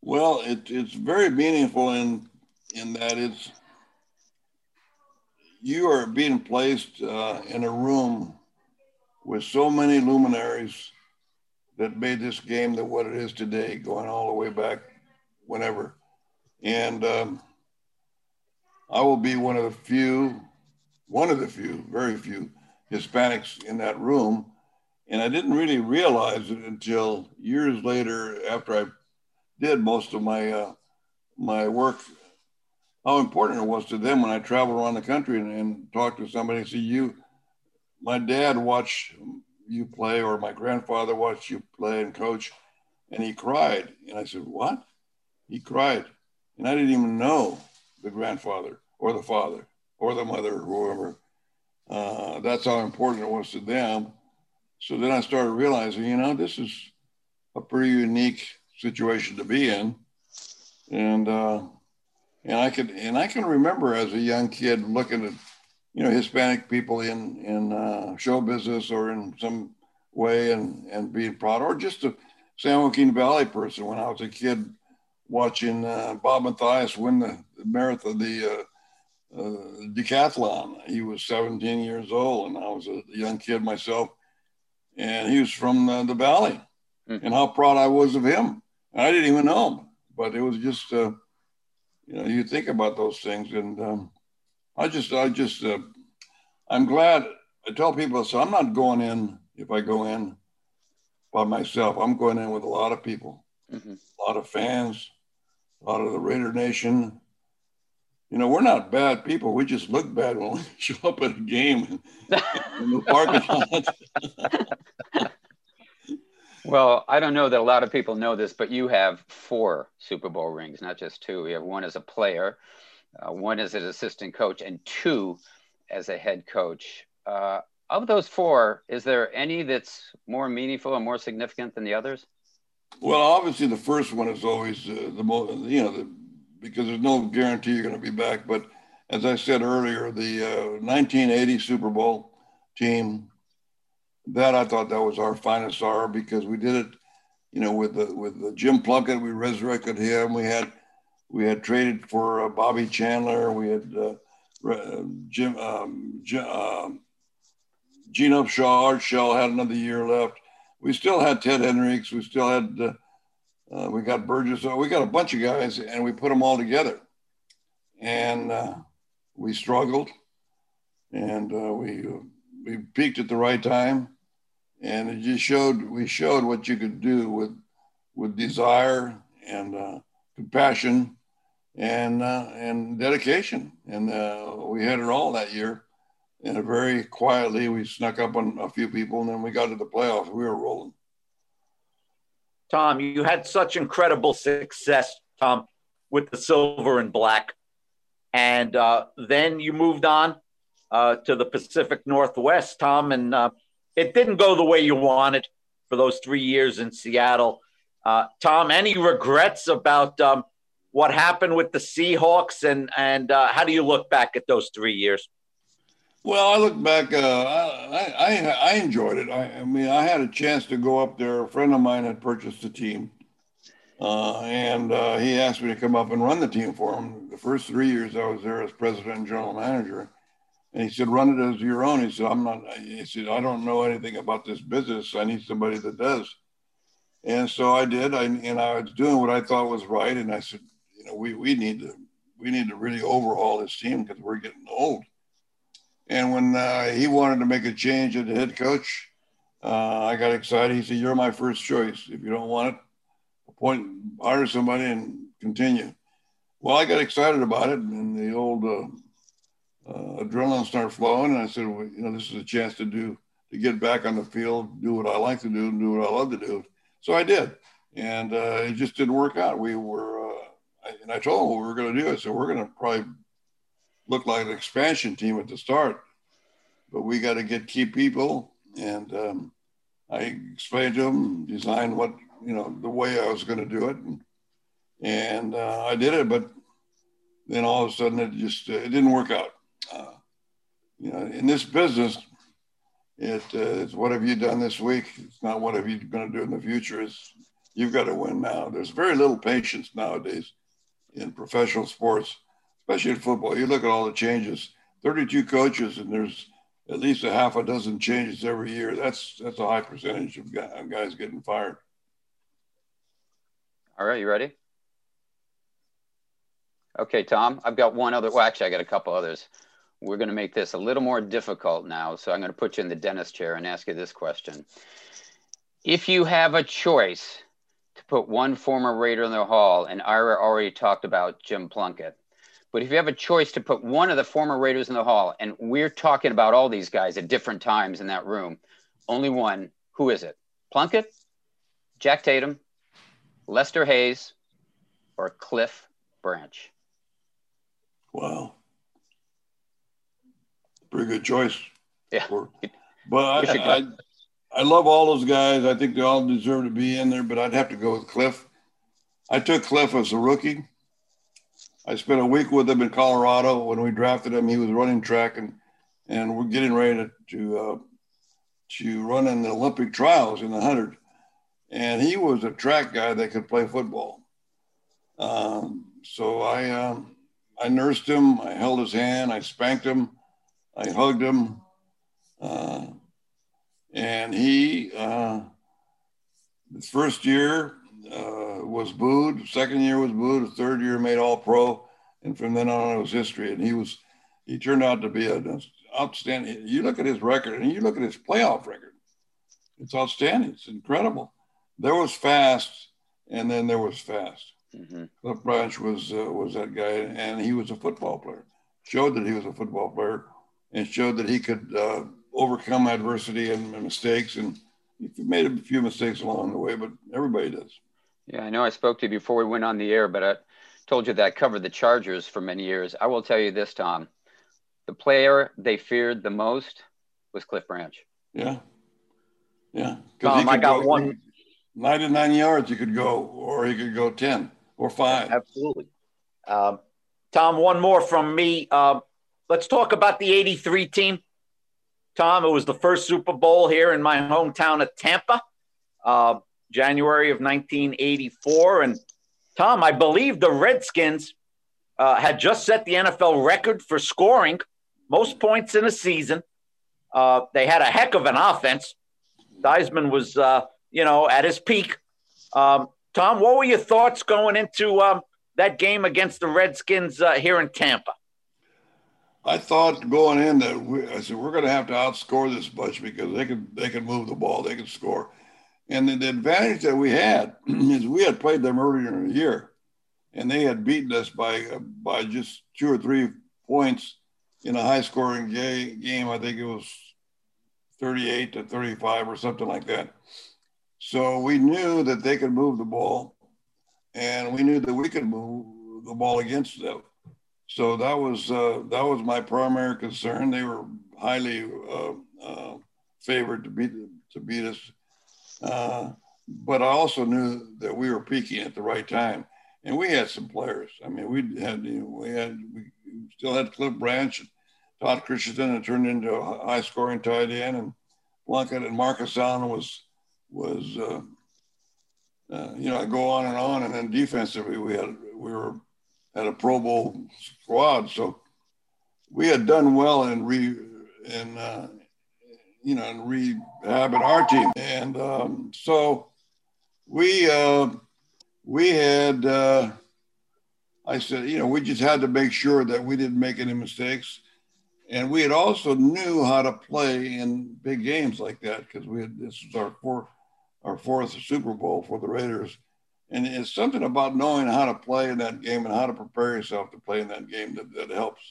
Speaker 4: Well, it, it's very meaningful in in that it's you are being placed uh, in a room with so many luminaries that made this game the what it is today, going all the way back whenever. And um, I will be one of the few, one of the few, very few Hispanics in that room. And I didn't really realize it until years later, after I did most of my uh, my work, how important it was to them when I traveled around the country and, and talked to somebody and said, "You, my dad watched you play, or my grandfather watched you play and coach," and he cried. And I said, "What?" He cried. And I didn't even know the grandfather or the father or the mother or whoever. Uh, that's how important it was to them. So then I started realizing, you know, this is a pretty unique situation to be in. And, uh, and I could, and I can remember as a young kid looking at you know, Hispanic people in in uh, show business or in some way, and and being proud, or just a San Joaquin Valley person. When I was a kid, watching uh, Bob Mathias win the marathon, the uh, uh, decathlon. He was 17 years old, and I was a young kid myself, and he was from uh, the valley, mm-hmm. and how proud I was of him. I didn't even know him, but it was just, uh, you know, you think about those things, and um, I just, I just, uh, I'm glad. I tell people, so I'm not going in if I go in by myself. I'm going in with a lot of people, mm-hmm. a lot of fans, a lot of the Raider Nation. You know, we're not bad people. We just look bad when we [laughs] show up at a game in the parking
Speaker 1: lot. [laughs] well, I don't know that a lot of people know this, but you have four Super Bowl rings, not just two. You have one as a player, uh, one as an assistant coach, and two as a head coach. Uh, of those four, is there any that's more meaningful and more significant than the others?
Speaker 4: Well, obviously, the first one is always uh, the most, you know, the, because there's no guarantee you're going to be back. But as I said earlier, the uh, 1980 Super Bowl team, that I thought that was our finest hour because we did it, you know, with the, with the Jim Plunkett, we resurrected him. We had we had traded for uh, Bobby Chandler. We had uh, Jim, um, um, Gene Upshaw, Art Shell had another year left. We still had Ted Hendricks. We still had, uh, uh, we got Burgess. we got a bunch of guys and we put them all together. And uh, we struggled and uh, we, we peaked at the right time. And it just showed, we showed what you could do with, with desire and compassion and uh, and dedication. And uh, we had it all that year. And very quietly, we snuck up on a few people, and then we got to the playoffs. We were rolling.
Speaker 2: Tom, you had such incredible success, Tom, with the silver and black, and uh, then you moved on uh, to the Pacific Northwest, Tom, and uh, it didn't go the way you wanted for those three years in Seattle. Uh, Tom, any regrets about um, what happened with the Seahawks, and and uh, how do you look back at those three years?
Speaker 4: Well, I look back. Uh, I, I I enjoyed it. I, I, mean, I had a chance to go up there. A friend of mine had purchased a team, uh, and uh, he asked me to come up and run the team for him. The first three years I was there as president and general manager, and he said, "Run it as your own." He said, "I'm not." He said, "I don't know anything about this business. I need somebody that does." And so I did. I and I was doing what I thought was right. And I said, you know, we, we need to we need to really overhaul this team because we're getting old. And when uh, he wanted to make a change at the head coach, uh, I got excited. He said, "You're my first choice. If you don't want it, appoint hire somebody and continue." Well, I got excited about it, and the old uh, uh adrenaline started flowing. And I said, well, "You know, this is a chance to do to get back on the field, do what I like to do, and do what I love to do." So I did, and uh, it just didn't work out. We were and I told them what we were going to do. I said, we're going to probably look like an expansion team at the start, but we got to get key people. And um, I explained to them, designed what, you know, the way I was going to do it. And, and uh, I did it, but then all of a sudden it just, uh, it didn't work out. Uh, you know, in this business, it, uh, it's what have you done this week? It's not what have you going to do in the future. It's you've got to win now. There's very little patience nowadays in professional sports, especially in football. You look at all the changes 32 coaches, and there's at least a half a dozen changes every year. That's that's a high percentage of guys getting fired.
Speaker 1: All right, you ready? Okay, Tom, I've got one other. Well, actually, I got a couple others. We're going to make this a little more difficult now. So I'm going to put you in the dentist chair and ask you this question. If you have a choice put one former Raider in the Hall, and Ira already talked about Jim Plunkett. But if you have a choice to put one of the former Raiders in the Hall, and we're talking about all these guys at different times in that room, only one, who is it? Plunkett, Jack Tatum, Lester Hayes, or Cliff Branch?
Speaker 4: Wow. Pretty good choice.
Speaker 1: Yeah.
Speaker 4: but I, I, I love all those guys. I think they all deserve to be in there, but I'd have to go with Cliff. I took Cliff as a rookie. I spent a week with him in Colorado when we drafted him. He was running track, and and we're getting ready to to, uh, to run in the Olympic trials in the hundred. And he was a track guy that could play football. Um, so I um, I nursed him, I held his hand, I spanked him, I hugged him, uh, and he uh, his first year uh, was booed, second year was booed, the third year made All Pro, and from then on it was history. And he was he turned out to be an outstanding. You look at his record and you look at his playoff record. It's outstanding. It's incredible. There was fast, and then there was fast. Mm-hmm. Cliff Branch was uh, was that guy, and he was a football player. Showed that he was a football player, and showed that he could uh, overcome adversity and, and mistakes. And he made a few mistakes along the way, but everybody does.
Speaker 1: Yeah, I know I spoke to you before we went on the air, but I told you that I covered the Chargers for many years. I will tell you this, Tom. The player they feared the most was Cliff Branch.
Speaker 4: Yeah. Yeah.
Speaker 2: Tom, I got go, one.
Speaker 4: 99 yards he could go, or he could go 10 or five.
Speaker 2: Absolutely. Um, Tom, one more from me. Uh, let's talk about the 83 team. Tom, it was the first Super Bowl here in my hometown of Tampa, uh, January of 1984. And Tom, I believe the Redskins uh, had just set the NFL record for scoring most points in a season. Uh, they had a heck of an offense. Theismann was, uh, you know, at his peak. Um, Tom, what were your thoughts going into um, that game against the Redskins uh, here in Tampa?
Speaker 4: I thought going in that we, I said we're going to have to outscore this bunch because they can they can move the ball, they can score, and the, the advantage that we had [clears throat] is we had played them earlier in the year, and they had beaten us by by just two or three points in a high scoring game. I think it was 38 to 35 or something like that. So we knew that they could move the ball, and we knew that we could move the ball against them. So that was uh, that was my primary concern. They were highly uh, uh, favored to beat to beat us, uh, but I also knew that we were peaking at the right time, and we had some players. I mean, we had you know, we had we still had Cliff Branch, and Todd Christensen, and turned into a high scoring tight end, and Plunkett and Marcus Allen was was uh, uh, you know I go on and on, and then defensively we had we were had a Pro Bowl squad, so we had done well in re in uh, you know in rehabbing our team, and um, so we uh, we had uh, I said you know we just had to make sure that we didn't make any mistakes. And we had also knew how to play in big games like that because we had this was our fourth our fourth Super Bowl for the Raiders, and it's something about knowing how to play in that game and how to prepare yourself to play in that game that, that helps.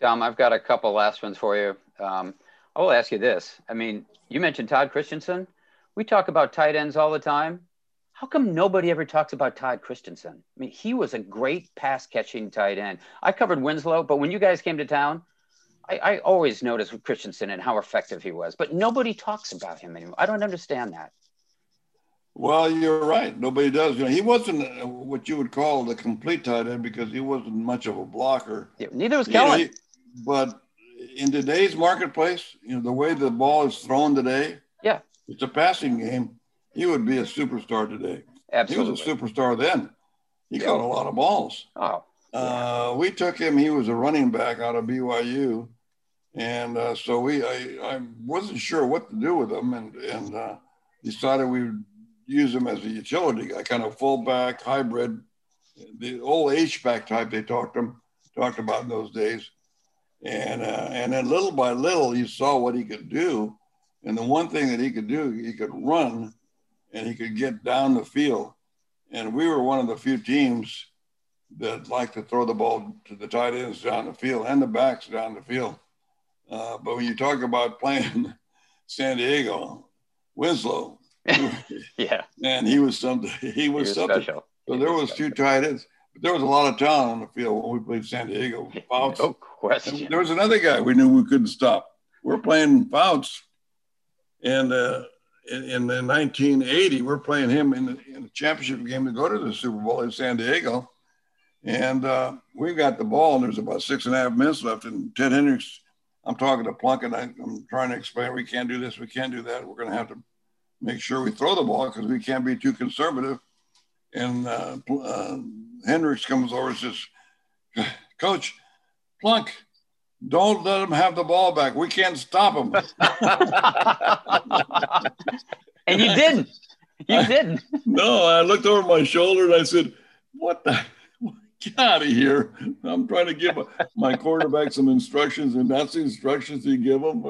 Speaker 1: Tom, I've got a couple last ones for you. Um, I will ask you this. I mean, you mentioned Todd Christensen. We talk about tight ends all the time. How come nobody ever talks about Todd Christensen? I mean, he was a great pass catching tight end. I covered Winslow, but when you guys came to town, I, I always noticed Christensen and how effective he was, but nobody talks about him anymore. I don't understand that.
Speaker 4: Well, you're right. Nobody does. You know, he wasn't uh, what you would call the complete tight end because he wasn't much of a blocker.
Speaker 1: Yeah, neither was Kellen.
Speaker 4: You know, he, but in today's marketplace, you know, the way the ball is thrown today,
Speaker 1: yeah,
Speaker 4: it's a passing game. He would be a superstar today.
Speaker 1: Absolutely.
Speaker 4: He was a superstar then. He yeah. caught a lot of balls.
Speaker 1: Oh.
Speaker 4: Uh, we took him. He was a running back out of BYU, and uh, so we I, I wasn't sure what to do with him, and and uh, decided we would use him as a utility guy, kind of fullback hybrid, the old H back type they talked him talked about in those days, and uh, and then little by little you saw what he could do, and the one thing that he could do he could run, and he could get down the field, and we were one of the few teams that like to throw the ball to the tight ends down the field and the backs down the field. Uh, but when you talk about [laughs] playing San Diego, Winslow, [laughs]
Speaker 1: yeah,
Speaker 4: and he was something. [laughs] He was, he was something. Special. So there was two tight ends, but there was a lot of talent on the field when we played San Diego. [laughs]
Speaker 1: Fouts. No question.
Speaker 4: And there was another guy we knew we couldn't stop. We're playing Fouts, and uh, in, in, 1980, we're playing him in the, in the championship game to go to the Super Bowl in San Diego. And uh, we got the ball, and there's about six and a half minutes left. And Ted Hendricks I'm talking to Plunkett. I, am trying to explain we can't do this, we can't do that. We're going to have to make sure we throw the ball because we can't be too conservative. And uh, uh, Hendricks comes over and says, Coach, Plunk, don't let them have the ball back. We can't stop them. [laughs]
Speaker 1: and you didn't. You
Speaker 4: I,
Speaker 1: didn't.
Speaker 4: No, I looked over my shoulder and I said, What the? Get out of here. I'm trying to give my quarterback some instructions, and that's the instructions you give them.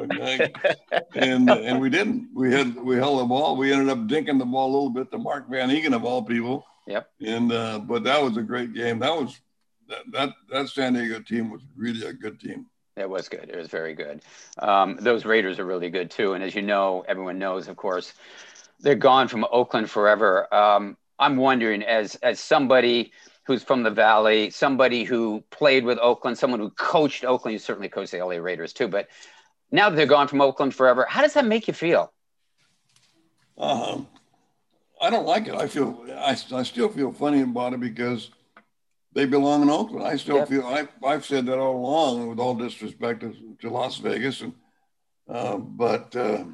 Speaker 4: And, and, we didn't. We had we held the ball. We ended up dinking the ball a little bit to Mark Van Eeghen of all people.
Speaker 1: Yep.
Speaker 4: And uh, but that was a great game. That was that, that that San Diego team was really a good team.
Speaker 1: It was good. It was very good. Um, those Raiders are really good too. And as you know, everyone knows, of course, they're gone from Oakland forever. Um, I'm wondering, as as somebody who's from the Valley, somebody who played with Oakland, someone who coached Oakland, you certainly coached the LA Raiders too, but now that they're gone from Oakland forever, how does that make you feel?
Speaker 4: Um, I don't like it. I feel I, I still feel funny about it because they belong in Oakland. I still yep. feel I, I've said that all along, with all disrespect to, to Las Vegas, and uh, but uh,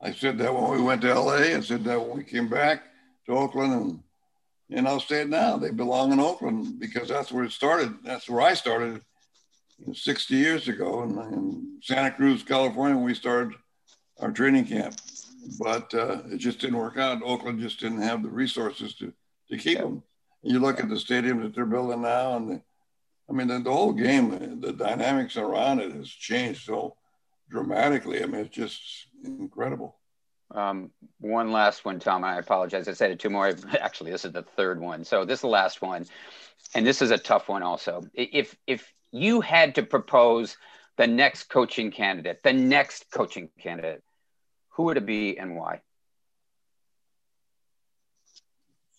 Speaker 4: I said that when we went to LA. I said that when we came back to Oakland, and and I'll say it now. They belong in Oakland because that's where it started. That's where I started 60 years ago in, in Santa Cruz, California, when we started our training camp. But uh, it just didn't work out. Oakland just didn't have the resources to, to keep them. You look at the stadium that they're building now, and the, I mean, the, the whole game, the dynamics around it has changed so dramatically. I mean, it's just incredible.
Speaker 1: Um, one last one, Tom. I apologize. I said it two more. [laughs] Actually, this is the third one. So this is the last one, and this is a tough one also. If if you had to propose the next coaching candidate, the next coaching candidate, who would it be and why?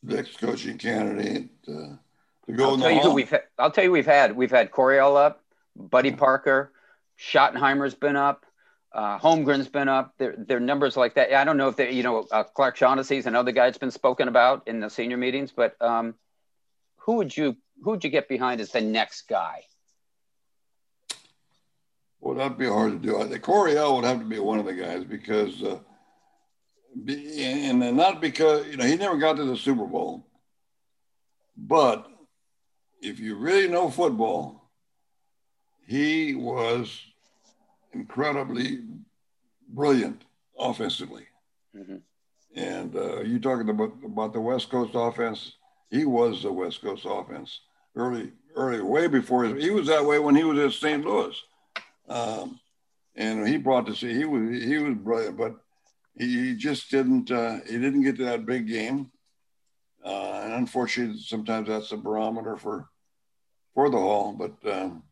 Speaker 4: Next coaching candidate uh, to go
Speaker 1: I'll
Speaker 4: in
Speaker 1: tell
Speaker 4: the
Speaker 1: you
Speaker 4: hall.
Speaker 1: who we've. I'll tell you we've had. We've had Coryell up, Buddy Parker, Schottenheimer's been up. Uh, Holmgren's been up. There are numbers like that. I don't know if they, you know, uh, Clark Shaughnessy's another guy that's been spoken about in the senior meetings. But um, who would you who would you get behind as the next guy?
Speaker 4: Well, that'd be hard to do. I think Coryell would have to be one of the guys because, uh, be, and not because you know he never got to the Super Bowl, but if you really know football, he was incredibly brilliant offensively. Mm-hmm. And uh, you talking about about the West Coast offense? He was the West Coast offense early, early, way before his, he was that way when he was at St. Louis, um, and he brought to see he was he was brilliant, but he, he just didn't uh, he didn't get to that big game, uh, and unfortunately, sometimes that's the barometer for for the Hall. But um,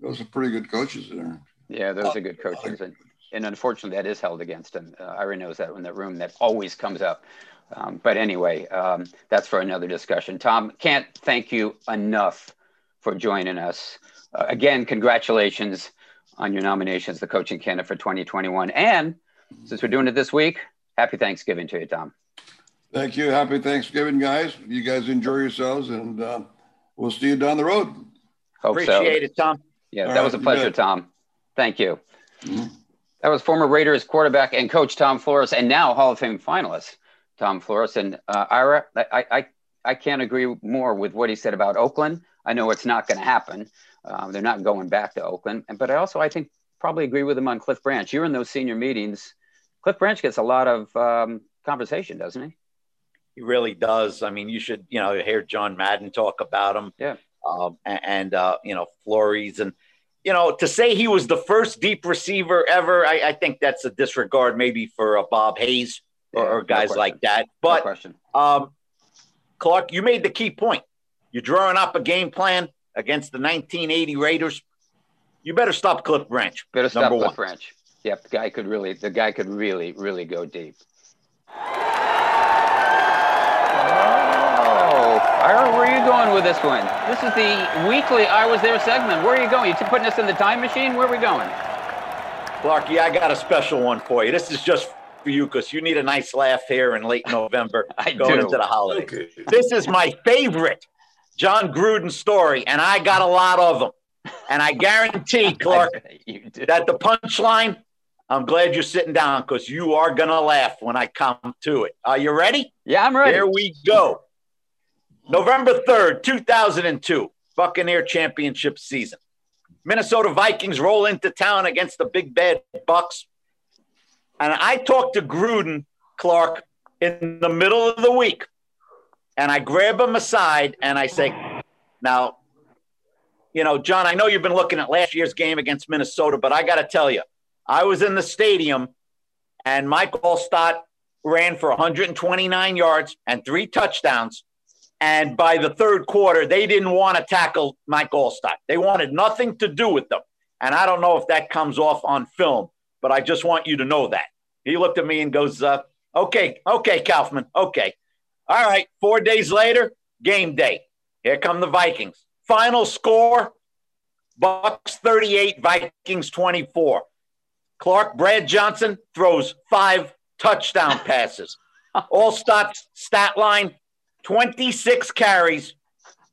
Speaker 4: those are pretty good coaches there.
Speaker 1: Yeah, those are good coaches, and, and unfortunately, that is held against him. Uh, Ira knows that in the room. That always comes up. Um, but anyway, um, that's for another discussion. Tom, can't thank you enough for joining us. Uh, again, congratulations on your nomination as the coaching candidate for 2021. And since we're doing it this week, happy Thanksgiving to you, Tom.
Speaker 4: Thank you. Happy Thanksgiving, guys. You guys enjoy yourselves, and uh, we'll see you down the road.
Speaker 1: Hope
Speaker 2: Appreciate
Speaker 1: so.
Speaker 2: it, Tom.
Speaker 1: Yeah, All that right, was a pleasure, Tom. Thank you. Mm-hmm. That was former Raiders quarterback and coach Tom Flores, and now Hall of Fame finalist Tom Flores. And uh, Ira, I, I, I can't agree more with what he said about Oakland. I know it's not going to happen. Um, they're not going back to Oakland. But I also, I think, probably agree with him on Cliff Branch. You're in those senior meetings. Cliff Branch gets a lot of um, conversation, doesn't he?
Speaker 2: He really does. I mean, you should, you know, hear John Madden talk about him.
Speaker 1: Yeah.
Speaker 2: Um, and, and uh, you know, Flores and – you know, to say he was the first deep receiver ever, I, I think that's a disregard maybe for uh, Bob Hayes or, yeah, or guys no like that. But no um, Clark, you made the key point. You're drawing up a game plan against the 1980 Raiders. You better stop Cliff Branch.
Speaker 1: Better stop Cliff one. Branch. Yep, the guy could really, the guy could really, really go deep. Ira, where are you going with this one? This is the weekly I Was There segment. Where are you going? You putting us in the time machine? Where are we going?
Speaker 2: Clarky, I got a special one for you. This is just for you because you need a nice laugh here in late November [laughs]
Speaker 1: I
Speaker 2: going
Speaker 1: do.
Speaker 2: into the holidays. Okay. This is my favorite Jon Gruden story, and I got a lot of them. And I guarantee, [laughs] Clark, that the punchline, I'm glad you're sitting down because you are going to laugh when I come to it. Are you ready?
Speaker 1: Yeah, I'm ready.
Speaker 2: Here we go. November 3rd, 2002, Buccaneer Championship season. Minnesota Vikings roll into town against the big bad Bucks. And I talked to Gruden, Clark, in the middle of the week. And I grab him aside and I say, Now, you know, John, I know you've been looking at last year's game against Minnesota, but I got to tell you, I was in the stadium and Mike Alstott ran for 129 yards and three touchdowns. And by the third quarter, they didn't want to tackle Mike Alstott. They wanted nothing to do with them. And I don't know if that comes off on film, but I just want you to know that. He looked at me and goes, uh, Okay, okay, Kaufman, okay. All right, four days later, game day. Here come the Vikings. Final score Bucks 38, Vikings 24. Clark Brad Johnson throws five touchdown passes. [laughs] All Alstott stat line 26 carries,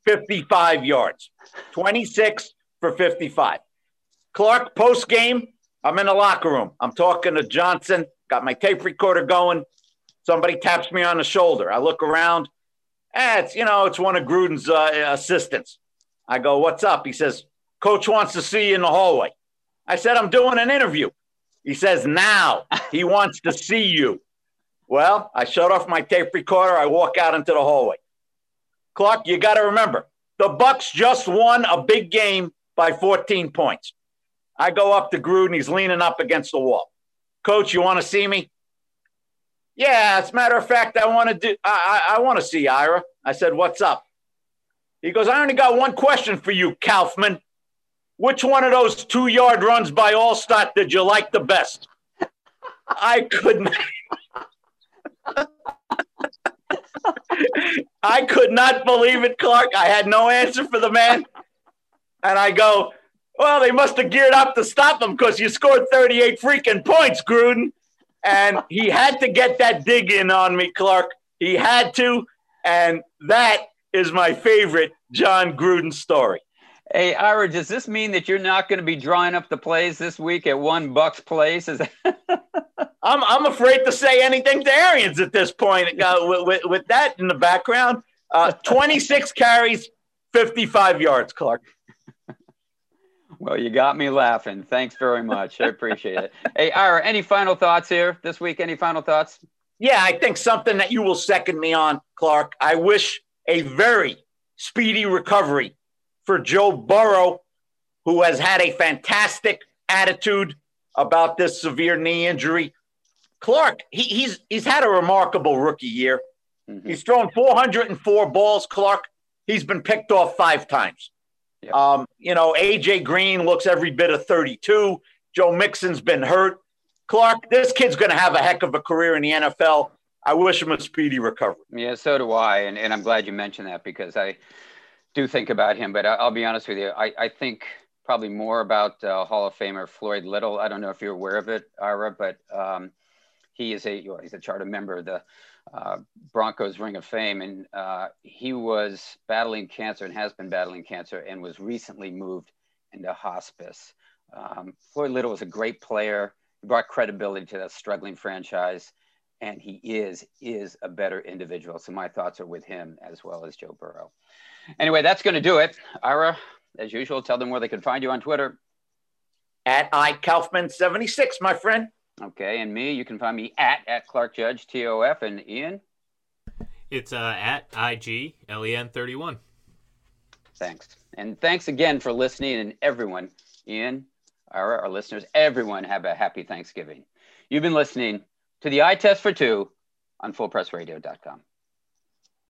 Speaker 2: 55 yards. 26 for 55. Clark, post game, I'm in the locker room. I'm talking to Johnson, got my tape recorder going. Somebody taps me on the shoulder. I look around. Eh, it's, you know, it's one of Gruden's uh, assistants. I go, What's up? He says, Coach wants to see you in the hallway. I said, I'm doing an interview. He says, Now he wants to see you. Well, I shut off my tape recorder. I walk out into the hallway. Clark, you got to remember, the Bucks just won a big game by 14 points. I go up to Gruden. He's leaning up against the wall. Coach, you want to see me? Yeah, as a matter of fact, I want to do. I, I, I want to see Ira. I said, "What's up?" He goes, "I only got one question for you, Kaufman. Which one of those two-yard runs by Alstott did you like the best?" I couldn't. I could not believe it, Clark. I had no answer for the man. And I go, well, they must have geared up to stop him because you scored 38 freaking points, Gruden. And he had to get that dig in on me, Clark. He had to. And that is my favorite Jon Gruden story.
Speaker 1: Hey, Ira, does this mean that you're not going to be drawing up the plays this week at one Bucks place? Is that- [laughs]
Speaker 2: I'm, I'm afraid to say anything to Arians at this point uh, [laughs] with, with, with, that in the background. Uh, 26 carries, 55 yards, Clark. [laughs]
Speaker 1: Well, you got me laughing. Thanks very much. I appreciate it. Hey, Ira, any final thoughts here this week? Any final thoughts?
Speaker 2: Yeah, I think something that you will second me on, Clark. I wish a very speedy recovery for Joe Burrow, who has had a fantastic attitude about this severe knee injury. Clark, he, he's he's had a remarkable rookie year. Mm-hmm. He's thrown 404 balls. Clark, he's been picked off five times. Um, you know, AJ Green looks every bit of 32. Joe Mixon's been hurt. Clark, this kid's going to have a heck of a career in the NFL. I wish him a speedy recovery.
Speaker 1: Yeah, so do I. And, and I'm glad you mentioned that because I do think about him. But I, will be honest with you, I, I think probably more about uh, Hall of Famer Floyd Little. I don't know if you're aware of it, Ira, but um, he is a he's a charter member of the uh, Broncos Ring of Fame, and uh, he was battling cancer and has been battling cancer, and was recently moved into hospice. Um, Floyd Little was a great player. He brought credibility to that struggling franchise, and he is is a better individual. So my thoughts are with him as well as Joe Burrow. Anyway, that's going to do it. Ira, as usual, tell them where they can find you on Twitter.
Speaker 2: At iKaufman76, my friend.
Speaker 1: Okay, and me, you can find me at at Clark Judge TOF and Ian.
Speaker 3: It's uh, at IGLEN31.
Speaker 1: Thanks. And thanks again for listening and everyone, Ian, our, our listeners, everyone have a happy Thanksgiving. You've been listening to the Eye Test for Two on FullPressRadio.com.